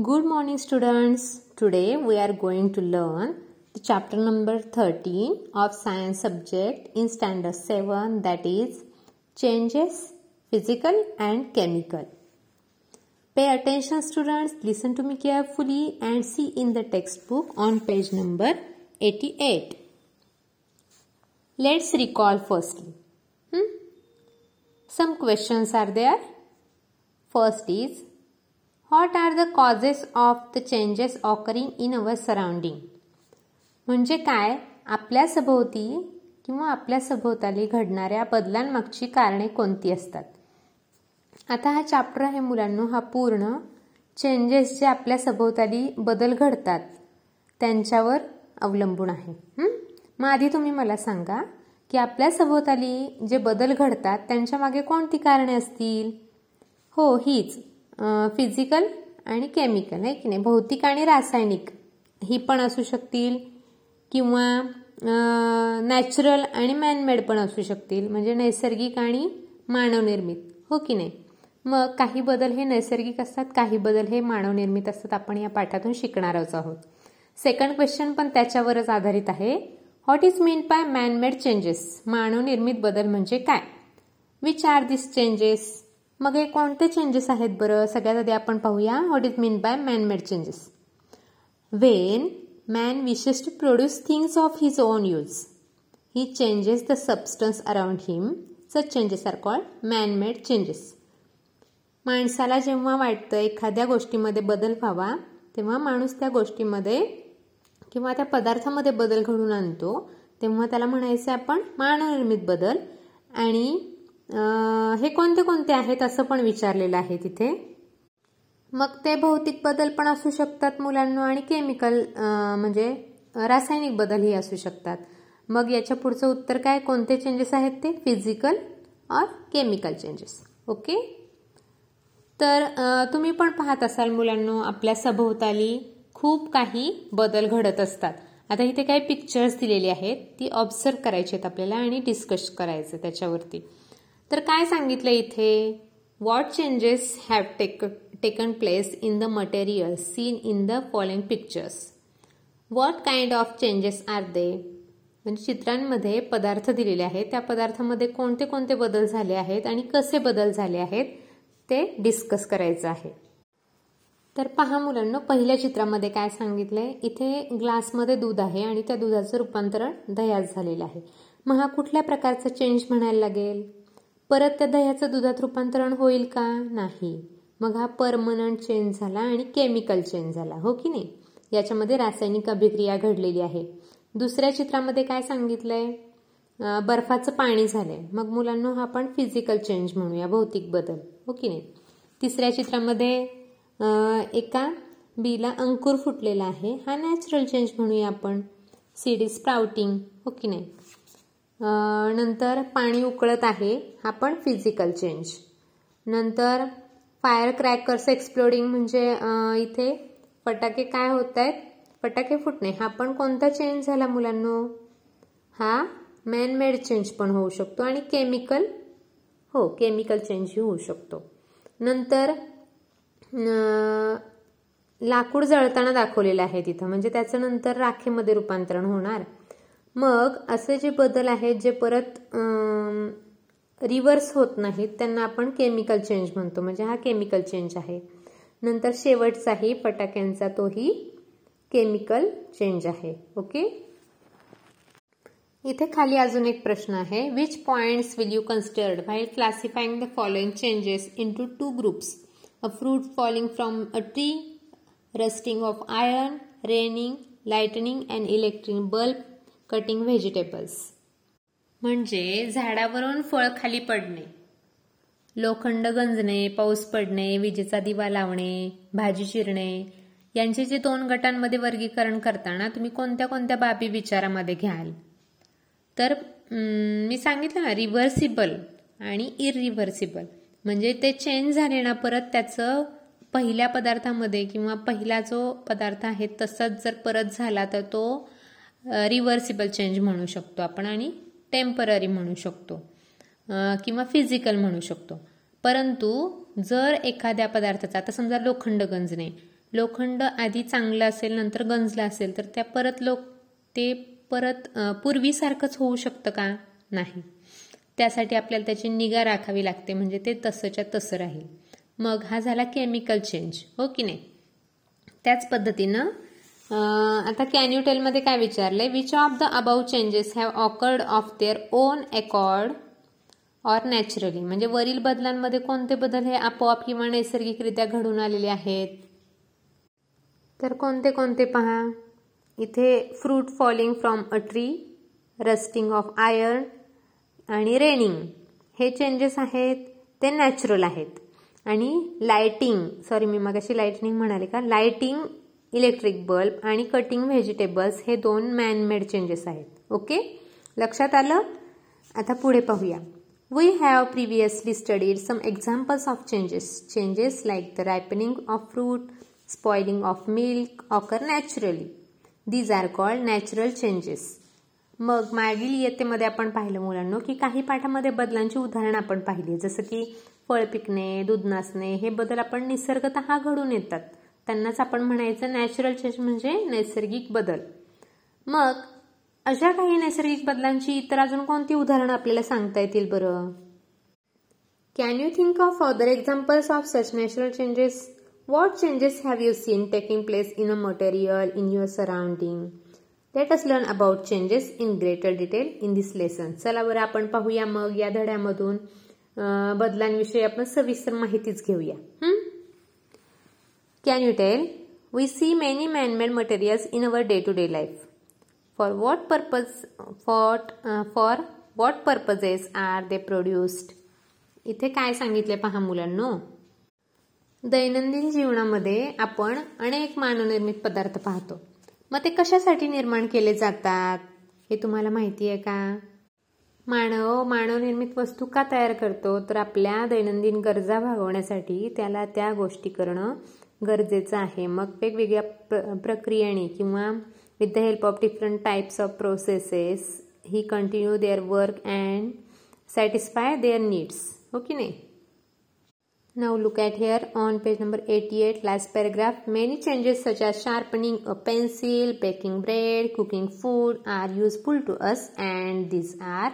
Good morning, students. Today we are going to learn the chapter number 13 of science subject in standard 7 that is changes physical and chemical. Pay attention, students. Listen to me carefully and see in the textbook on page number 88. Let's recall firstly. Hmm? Some questions are there. First is what are the causes of the changes occurring in our surrounding म्हणजे काय? आपल्या सभोवती किंवा आपल्या सभोवताली घडणाऱ्या बदलांमागची कारणे कोणती असतात? आता हा चॅप्टर आहे मुलांनो हा पूर्ण चेंजेस जे आपल्या सभोवताली बदल घडतात त्यांच्यावर अवलंबून आहे. मग आधी तुम्ही मला सांगा की आपल्या सभोवताली जे बदल घडतात त्यांच्या मागे कोणती कारणे असतील? हो हीच. फिजिकल आणि केमिकल आहे की नाही? भौतिक आणि रासायनिक. ही पण असू शकतील किंवा नॅचरल आणि मॅनमेड पण असू शकतील. म्हणजे नैसर्गिक आणि मानवनिर्मित. हो की नाही? मग काही बदल हे नैसर्गिक असतात काही बदल हे मानवनिर्मित असतात. आपण या पाठातून शिकणारच आहोत. सेकंड क्वेश्चन पण त्याच्यावरच आधारित आहे. What is mean by manmade changes मानवनिर्मित बदल म्हणजे काय? विच आर दिस चेंजेस मग हे कोणते चेंजेस आहेत बरं? सगळ्यात आधी आपण पाहूया. What is mean by manmade changes when man wishes to produce things of his own use he changes the substance around him such changes are called manmade changes माणसाला जेव्हा वाटतं एखाद्या गोष्टीमध्ये बदल व्हावा तेव्हा माणूस त्या गोष्टीमध्ये किंवा त्या पदार्थामध्ये बदल घडून आणतो. तेव्हा त्याला म्हणायचं आपण मानवनिर्मित बदल आणि हे कोणते कोणते आहेत असं पण विचारलेलं आहे तिथे. मग ते भौतिक बदल पण असू शकतात मुलांना आणि केमिकल म्हणजे रासायनिक बदलही असू शकतात. मग याच्या पुढचं उत्तर काय? कोणते चेंजेस आहेत ते? फिजिकल और केमिकल चेंजेस ओके तर तुम्ही पण पाहत असाल मुलांना आपल्या सभोवताली खूप काही बदल घडत असतात. आता इथे काही पिक्चर्स दिलेली आहेत ती ऑब्झर्व करायची आहेत आपल्याला आणि डिस्कस करायचं त्याच्यावरती. तर काय सांगितलं इथे? What changes have take taken place in the material seen in the following pictures what kind of changes are they म्हणजे चित्रांमध्ये पदार्थ दिलेले आहेत. त्या पदार्थामध्ये कोणते कोणते बदल झाले आहेत आणि कसे बदल झाले आहेत ते डिस्कस करायचं आहे. तर पहा मुलांना पहिल्या चित्रामध्ये काय सांगितलंय? इथे ग्लासमध्ये दूध आहे आणि त्या दुधाचं रूपांतरण दह्यात झालेलं आहे. मग हा कुठल्या प्रकारचा चेंज म्हणायला लागेल? परत त्या दह्याचं दुधात रूपांतरण होईल का? नाही. मग हा परमनंट चेंज झाला आणि केमिकल चेंज झाला हो की नाही? याच्यामध्ये रासायनिक अभिक्रिया घडलेली आहे. दुसऱ्या चित्रामध्ये काय सांगितलंय? बर्फाचं पाणी झालंय. मग मुलांना हा आपण फिजिकल चेंज म्हणूया भौतिक बदल हो की नाही? तिसऱ्या चित्रामध्ये एका बीला अंकुर फुटलेला आहे. हा नॅचरल चेंज म्हणूया आपण. सीडी स्प्राउटिंग हो की नाही? नंतर पाणी उकळत आहे. हा पण फिजिकल चेंज नंतर फायर क्रॅकर्स एक्सप्लोडिंग म्हणजे इथे फटाके काय होत आहेत फटाके फुटणे. हा पण कोणता चेंज झाला मुलांनो? हा मॅनमेड चेंज पण होऊ शकतो आणि केमिकल हो केमिकल चेंजही होऊ शकतो. नंतर लाकूड जळताना दाखवलेलं आहे तिथं. म्हणजे त्याचं नंतर राखेमध्ये रूपांतरण होणार. मग असे जे बदल आहेत जे परत रिव्हर्स होत नाहीत त्यांना आपण केमिकल चेंज म्हणतो. म्हणजे हा केमिकल चेंज आहे. नंतर शेवटचाही फटाक्यांचा तोही केमिकल चेंज आहे. ओके इथे खाली अजून एक प्रश्न आहे. Which points will you considered while classifying the following changes into two groups a fruit falling from a tree rusting of iron raining lightning and electric bulb cutting vegetables म्हणजे झाडावरून फळ खाली पडणे. लोखंड गंजणे पाऊस पडणे विजेचा दिवा लावणे भाजी चिरणे यांचे जे दोन गटांमध्ये वर्गीकरण करताना तुम्ही कोणत्या कोणत्या बाबी विचारामध्ये घ्याल? तर मी सांगितलं ना रिव्हर्सिबल आणि इरिव्हर्सिबल म्हणजे ते चेंज झाले ना परत त्याचं पहिल्या पदार्थामध्ये किंवा पहिला जो पदार्थ आहे तसंच जर परत झाला तर तो रिव्हर्सिबल चेंज म्हणू शकतो आपण आणि टेंपररी म्हणू शकतो. किंवा फिजिकल म्हणू शकतो. परंतु जर एखाद्या पदार्थाचा आता समजा लोखंड गंजणे लोखंड आधी चांगलं असेल नंतर गंजलं असेल तर त्या परत लोक ते परत पूर्वीसारखंच होऊ शकतं का? नाही. त्यासाठी आपल्याला त्याची निगा राखावी लागते म्हणजे ते तसंच्या तसं राहील. मग हा झाला केमिकल चेंज हो की नाही? त्याच पद्धतीनं आता कॅन यू टेलमध्ये काय विचारलंय? Which of the above changes have occurred of their own accord or naturally म्हणजे वरील बदलांमध्ये कोणते बदल हे आपोआप किंवा नैसर्गिकरित्या घडून आलेले आहेत? तर कोणते कोणते पहा. इथे fruit falling from a tree rusting of iron आणि रेनिंग हे चेंजेस आहेत ते नॅचरल आहेत. आणि लाइटिंग सॉरी मी मग अशी लाईटनिंग म्हणाले का? लाइटिंग इलेक्ट्रिक बल्ब आणि कटिंग व्हेजिटेबल्स हे दोन मॅनमेड चेंजेस आहेत. ओके? लक्षात आलं? आता पुढे पाहूया. We have previously studied some examples of changes changes like the ripening of fruit spoiling of milk occur naturally these are called natural changes मग मागील इयत्तेमध्ये आपण पाहिलं मुलांना की काही पाठामध्ये बदलांची उदाहरणं आपण पाहिली. जसं की फळ पिकणे दूध नाचणे हे बदल आपण निसर्गत घडून येतात. त्यांनाच आपण म्हणायचं नॅचरल चेंज म्हणजे नैसर्गिक बदल. मग अशा काही नैसर्गिक बदलांची इतर अजून कोणती उदाहरणं आपल्याला सांगता येतील बरं? Can you think of other examples of such natural changes What changes have you seen taking place in a material in your surrounding let us learn about changes in greater detail in this lesson चला बरं आपण पाहूया मग या धड्यामधून बदलांविषयी आपण सविस्तर माहितीच घेऊया. Can you tell we see many manmade materials in our day to day life for what purpose for for what purposes are they produced? इथे काय सांगितले पहा मुलांनो. दैनंदिन जीवनामध्ये आपण अनेक मानवनिर्मित पदार्थ पाहतो. मग ते कशासाठी निर्माण केले जातात? हे तुम्हाला माहिती आहे का? मानव मानवनिर्मित वस्तू का तयार करतो? तर आपल्या दैनंदिन गरजा भागवण्यासाठी त्याला त्या गोष्टी करणं गरजेचं आहे. मग वेगवेगळ्या प्र प्रक्रियेने किंवा with the help of different types of processes he continue their work and satisfy their needs okay नाही? Now look at here on page number eighty eight last paragraph many changes such are sharpening a pencil baking bread cooking food are useful to us and these are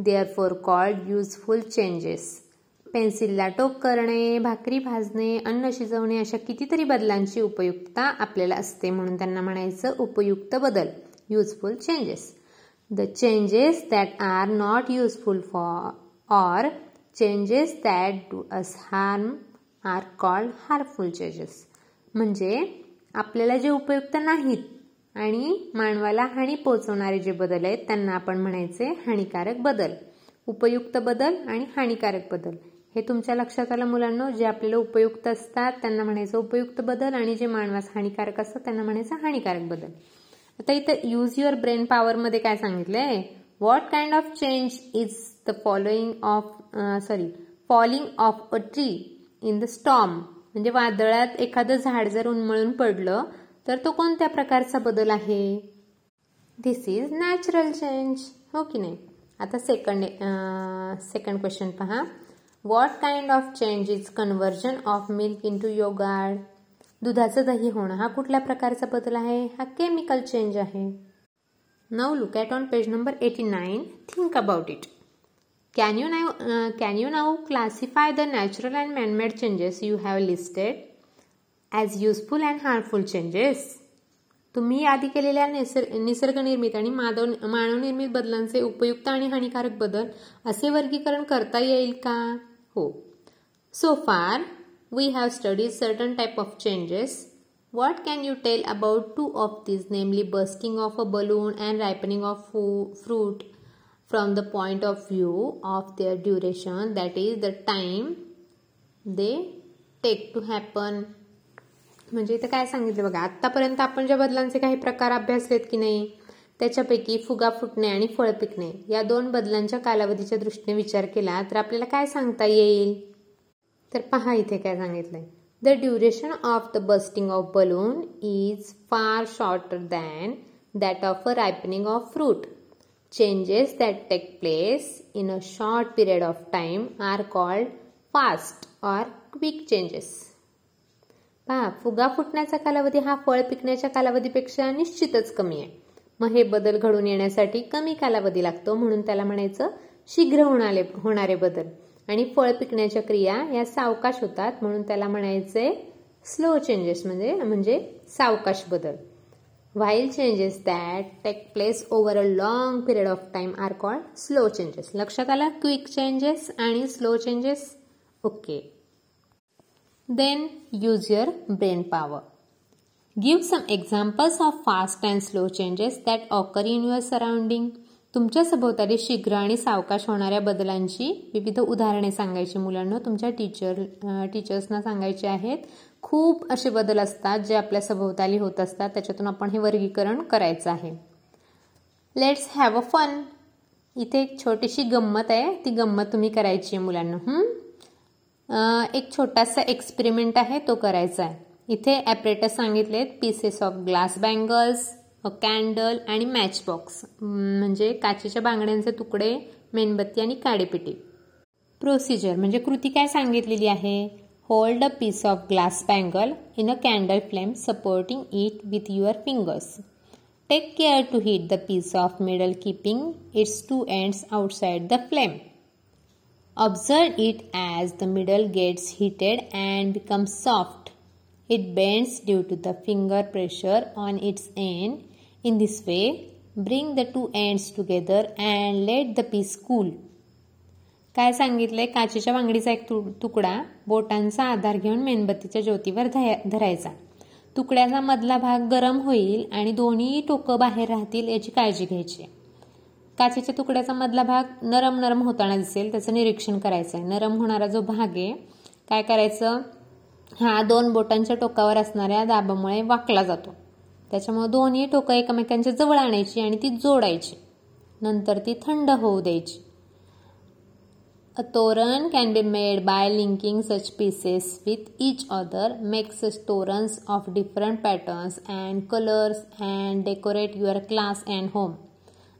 therefore called useful changes पेन्सिलला टोक करणे भाकरी भाजणे अन्न शिजवणे अशा कितीतरी बदलांची उपयुक्तता आपल्याला असते म्हणून त्यांना म्हणायचं उपयुक्त बदल useful changes the changes that are not useful for or changes that do us harm are called harmful changes म्हणजे आपल्याला जे उपयुक्त नाहीत आणि मानवाला हानी पोहोचवणारे जे बदल आहेत त्यांना आपण म्हणायचे हानिकारक बदल. उपयुक्त बदल आणि हानिकारक बदल. हे तुमच्या लक्षात आलं मुलांना जे आपल्याला उपयुक्त असतात त्यांना म्हणायचं उपयुक्त बदल आणि जे मानवास हानिकारक असतात त्यांना म्हणायचं हानिकारक बदल. आता इथं यूज युअर ब्रेन पॉवरमध्ये काय सांगितलंय? What kind of change is the following of sorry falling of a tree in the storm म्हणजे वादळात एखादं झाड जर उन्मळून पडलं तर तो कोणत्या प्रकारचा बदल आहे? दिस इज नॅचरल चेंज हो की नाही? आता सेकंड सेकंड क्वेश्चन पहा. What kind of change is conversion of milk into yogurt दुधाचं दही होणं हा कुठल्या प्रकारचा बदल आहे? हा केमिकल चेंज आहे. Now look at on page number eighty nine think about it can you now can you now classify the natural and manmade changes you have listed as useful and harmful changes तुम्ही आधी केलेल्या निसर्गनिर्मित आणि मादव मानवनिर्मित बदलांचे उपयुक्त आणि हानिकारक बदल असे वर्गीकरण करता येईल का? हो so far we have studies certain type of changes what can you tell about two of these namely bursting of a balloon and ripening of fruit from the point of view of their duration that is the time they take to happen म्हणजे इथं काय सांगितलं बघा आतापर्यंत आपण ज्या बदलांचे काही प्रकार अभ्यासलेत की नाही त्याच्यापैकी फुगा फुटणे आणि फळ पिकणे या दोन बदलांच्या कालावधीच्या दृष्टीने विचार केला तर आपल्याला काय सांगता येईल? तर पहा इथे काय सांगितलंय. The duration of the bursting of balloon is far shorter than that of a ripening of fruit changes that take place in a short period of time are called fast or quick changes पहा फुगा फुटण्याचा कालावधी हा फळ पिकण्याच्या कालावधीपेक्षा निश्चितच कमी आहे. मग हे बदल घडून येण्यासाठी कमी कालावधी लागतो म्हणून त्याला म्हणायचं शीघ्र होणारे होणारे बदल. आणि फळ पिकण्याच्या क्रिया या सावकाश होतात म्हणून त्याला म्हणायचे स्लो चेंजेस म्हणजे म्हणजे सावकाश बदल. While changes that take place over a long period of time are called slow changes लक्षात आला? क्विक चेंजेस आणि slow changes okay then use your brain power give some examples of fast and slow changes that occur in your surrounding तुमच्या सभोवताली शीघ्र आणि सावकाश होणाऱ्या बदलांची विविध उदाहरणे सांगायची मुलांना. तुमच्या टीचर टीचर्सना सांगायचे आहेत. खूप असे बदल असतात जे आपल्या सभोवताली होत असतात. त्याच्यातून आपण हे वर्गीकरण करायचं आहे. लेट्स हॅव अ फन इथे एक छोटीशी गंमत आहे. ती गंमत तुम्ही करायची आहे मुलांना. एक छोटासा एक्सपेरिमेंट आहे. तो करायचा आहे. इथे ॲपरेटस सांगितलेत pieces of glass bangles candle आणि मॅच बॉक्स म्हणजे काचेच्या बांगड्यांचे तुकडे मेणबत्ती आणि काडेपिटी. प्रोसिजर म्हणजे कृती काय सांगितलेली आहे? Hold a piece of glass bangle in a candle flame supporting it with your fingers take care to heat the piece of middle keeping its two ends outside the flame observe it as the middle gets heated and become soft It bends due to the finger pressure on its end. In this way, bring the two ends together and let the piece cool. काय सांगितलंय? काचेच्या बांगडीचा एक तुकडा बोटांचा आधार घेऊन मेणबत्तीच्या ज्योतीवर धरायचा. तुकड्याचा मधला भाग गरम होईल आणि दोन्ही टोकं बाहेर राहतील याची काळजी घ्यायची. काचेच्या तुकड्याचा मधला भाग नरम नरम होताना दिसेल त्याचं निरीक्षण करायचं आहे नरम होणारा जो भाग आहे काय करायचं? हा दोन बोटांच्या टोकावर असणाऱ्या दाबामुळे वाकला जातो. त्याच्यामुळे दोन्ही टोकं एकमेकांच्या जवळ आणायची आणि ती जोडायची. नंतर ती थंड होऊ द्यायची. A toran can be made by linking such pieces with each other make such torans of different patterns and colours and decorate your class and home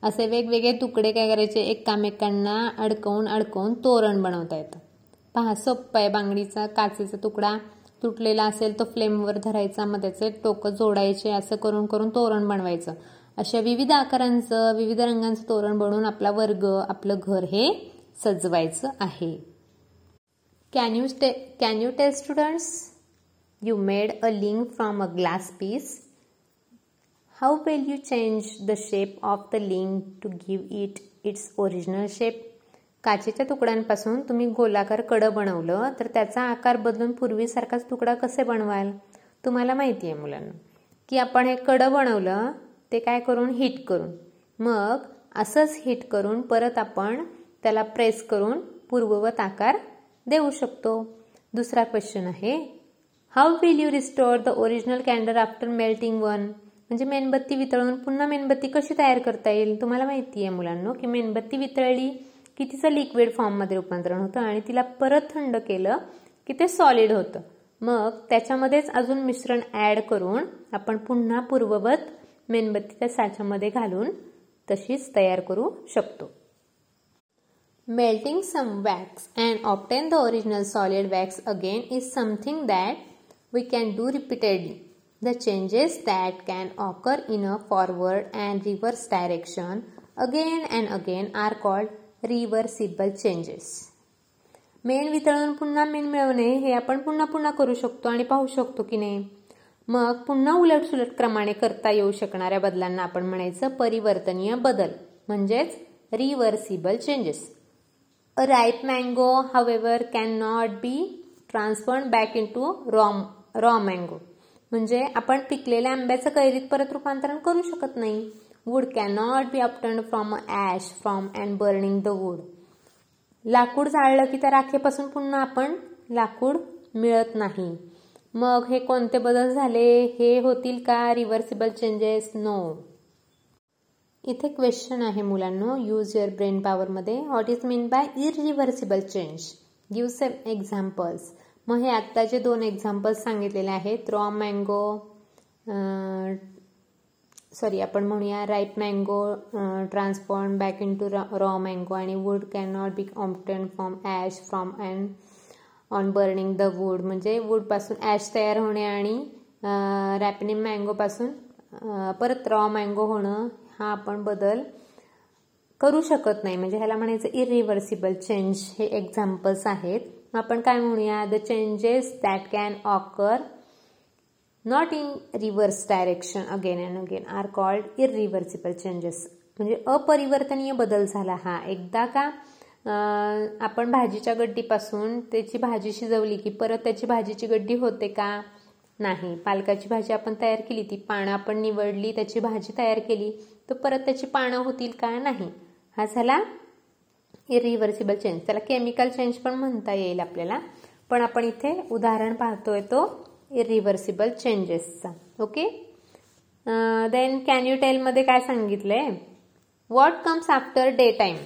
असे वेगवेगळे तुकडे काय करायचे? एकामेकांना अडकवून अडकवून तोरण बनवता येतं. पहा सोप्पं आहे बांगडीचा काचेचा तुकडा. तुटलेला असेल तो फ्लेमवर धरायचा मग त्याचे टोकं जोडायचे असं करून करून तोरण बनवायचं. अशा विविध आकारांचं विविध रंगांचं तोरण बनवून आपला वर्ग आपलं घर हे सजवायचं आहे. Can you stay can you tell students you made a link from a glass piece how will you change the shape of the link to give it its original shape काचेच्या तुकड्यांपासून तुम्ही गोलाकार कडं बनवलं तर त्याचा आकार बदलून पूर्वीसारखाच तुकडा कसे बनवाल? तुम्हाला माहिती आहे मुलांना की आपण हे कडं बनवलं ते काय करून? हिट करून. मग असंच हिट करून परत आपण त्याला प्रेस करून पूर्ववत आकार देऊ शकतो. दुसरा क्वेश्चन आहे how will you restore the original candle after melting one म्हणजे मेणबत्ती वितळून पुन्हा मेणबत्ती कशी तयार करता येईल? तुम्हाला माहिती आहे मुलांना की मेणबत्ती वितळली की तिचं लिक्विड फॉर्ममध्ये रूपांतरण होतं आणि तिला परत थंड केलं की ते सॉलिड होतं. मग त्याच्यामध्येच अजून मिश्रण ॲड करून आपण पुन्हा पूर्ववत मेणबत्ती त्या साच्यामध्ये घालून तशीच तयार करू शकतो. Melting some wax and obtain the original solid wax again is something that we can do repeatedly the changes that can occur in a forward and reverse direction again and again are called reversible changes. मेण वितळून पुन्हा main मिळवणे हे आपण पुन्हा पुन्हा करू शकतो आणि पाहू शकतो की नाही. मग पुन्हा उलटसुलट क्रमाने करता येऊ शकणाऱ्या बदलांना आपण म्हणायचं परिवर्तनीय बदल म्हणजेच reversible changes. A ripe mango however can not be transferred back into raw raw mango म्हणजे आपण पिकलेल्या आंब्याचं कैरीत परत रूपांतरण करू शकत नाही. Wood cannot be obtained from ash from and burning the wood लाकूड जाळलं की त्या राखेपासून पुन्हा आपण लाकूड मिळत नाही. मग हे कोणते बदल झाले? हे होतील का? रिव्हर्सिबल चेंजेस नो इथे क्वेश्चन आहे मुलांना. यूज युअर ब्रेन पॉवरमध्ये what is mean by irreversible change give same examples मग हे आत्ताचे दोन एक्झाम्पल्स सांगितलेले आहेत. रॉ मँगो सॉरी आपण म्हणूया ripe mango transform back into raw mango आणि wood can not be obtained from ash from and on burning the wood म्हणजे वूडपासून ॲश तयार होणे आणि रॅपनिम मँगोपासून परत रॉ मँगो होणं हा आपण बदल करू शकत नाही. म्हणजे ह्याला म्हणायचं इरिव्हर्सिबल चेंज हे एक्झाम्पल्स आहेत. आपण काय म्हणूया? The changes that can occur not in reverse direction again and again are called irreversible changes म्हणजे अपरिवर्तनीय बदल झाला हा. एकदा का आपण भाजीच्या गड्डीपासून त्याची भाजी शिजवली की परत त्याची भाजीची गड्डी होते का? नाही. पालकाची भाजी आपण तयार केली ती पानं आपण निवडली त्याची भाजी तयार केली तर परत त्याची पानं होतील का? नाही. हा झाला इरिव्हर्सिबल चेंज त्याला केमिकल चेंज पण म्हणता येईल आपल्याला. पण आपण इथे उदाहरण पाहतोय तो. इरिव्हर्सिबल चेंजेसचा ओके देन कॅन यू टेलमध्ये काय सांगितलंय what comes after day time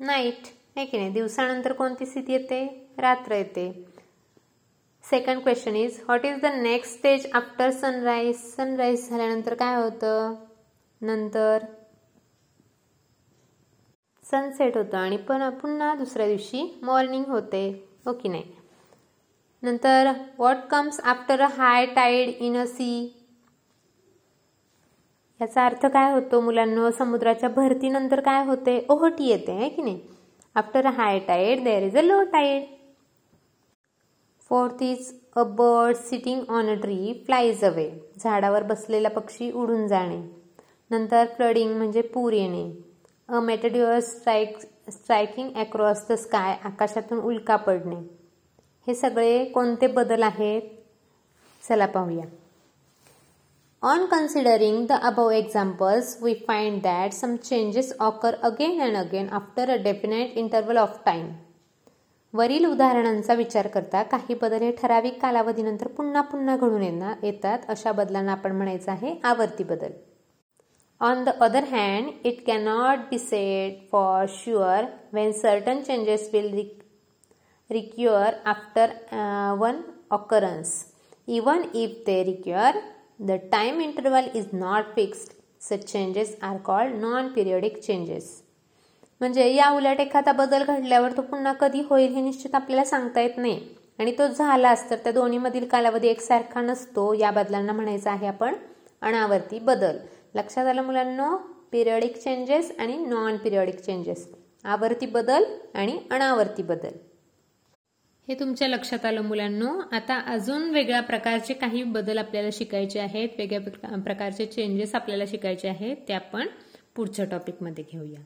night आहे की नाही दिवसानंतर कोणती स्थिती येते रात्र येते second question is what is the next stage after sunrise sunrise झाल्यानंतर काय होतं? नंतर? सनसेट होतं आणि पण पुन्हा दुसऱ्या दिवशी मॉर्निंग होते. हो की नाही? नंतर what comes after a high tide in a sea याचा अर्थ काय होतो मुलांना? समुद्राच्या भरतीनंतर काय होते? ओहटी येते आहे की नाही? After a high tide there is a low tide fourth is a bird sitting on a tree flies away झाडावर बसलेला पक्षी उडून जाणे. नंतर फ्लडिंग म्हणजे पूर येणे. A meteor strike striking across the sky आकाशातून उल्का पडणे. हे सगळे कोणते बदल आहेत? चला पाहूया. On considering the above examples we find that some changes occur again and again after a definite interval of time वरील उदाहरणांचा विचार करता काही बदल हे ठराविक कालावधीनंतर पुन्हा पुन्हा घडून येतात अशा बदलांना आपण म्हणायचं आहे आवर्ती बदल. On the other hand it cannot be said for sure when certain changes will recur after uh, one occurrence. Even if they recur, the time interval is not fixed. Such changes are called non-periodic changes. म्हणजे या उलट एखादा बदल घडल्यावर तो पुन्हा कधी होईल हे निश्चित आपल्याला सांगता येत नाही आणि तो झालाच तर त्या दोन्हीमधील कालावधी एकसारखा नसतो या बदलांना म्हणायचं आहे आपण अनावर्ती बदल लक्षात आलं मुलांना पिरियडिक चेंजेस आणि नॉन पिरियडिक चेंजेस आवर्ती बदल आणि अनावर्ती बदल हे तुमच्या लक्षात आलं मुलांनो? आता अजून वेगळ्या प्रकारचे काही बदल आपल्याला शिकायचे आहेत. वेगळ्या प्रकारचे चेंजेस आपल्याला शिकायचे आहेत. ते आपण पुढच्या टॉपिकमध्ये घेऊया.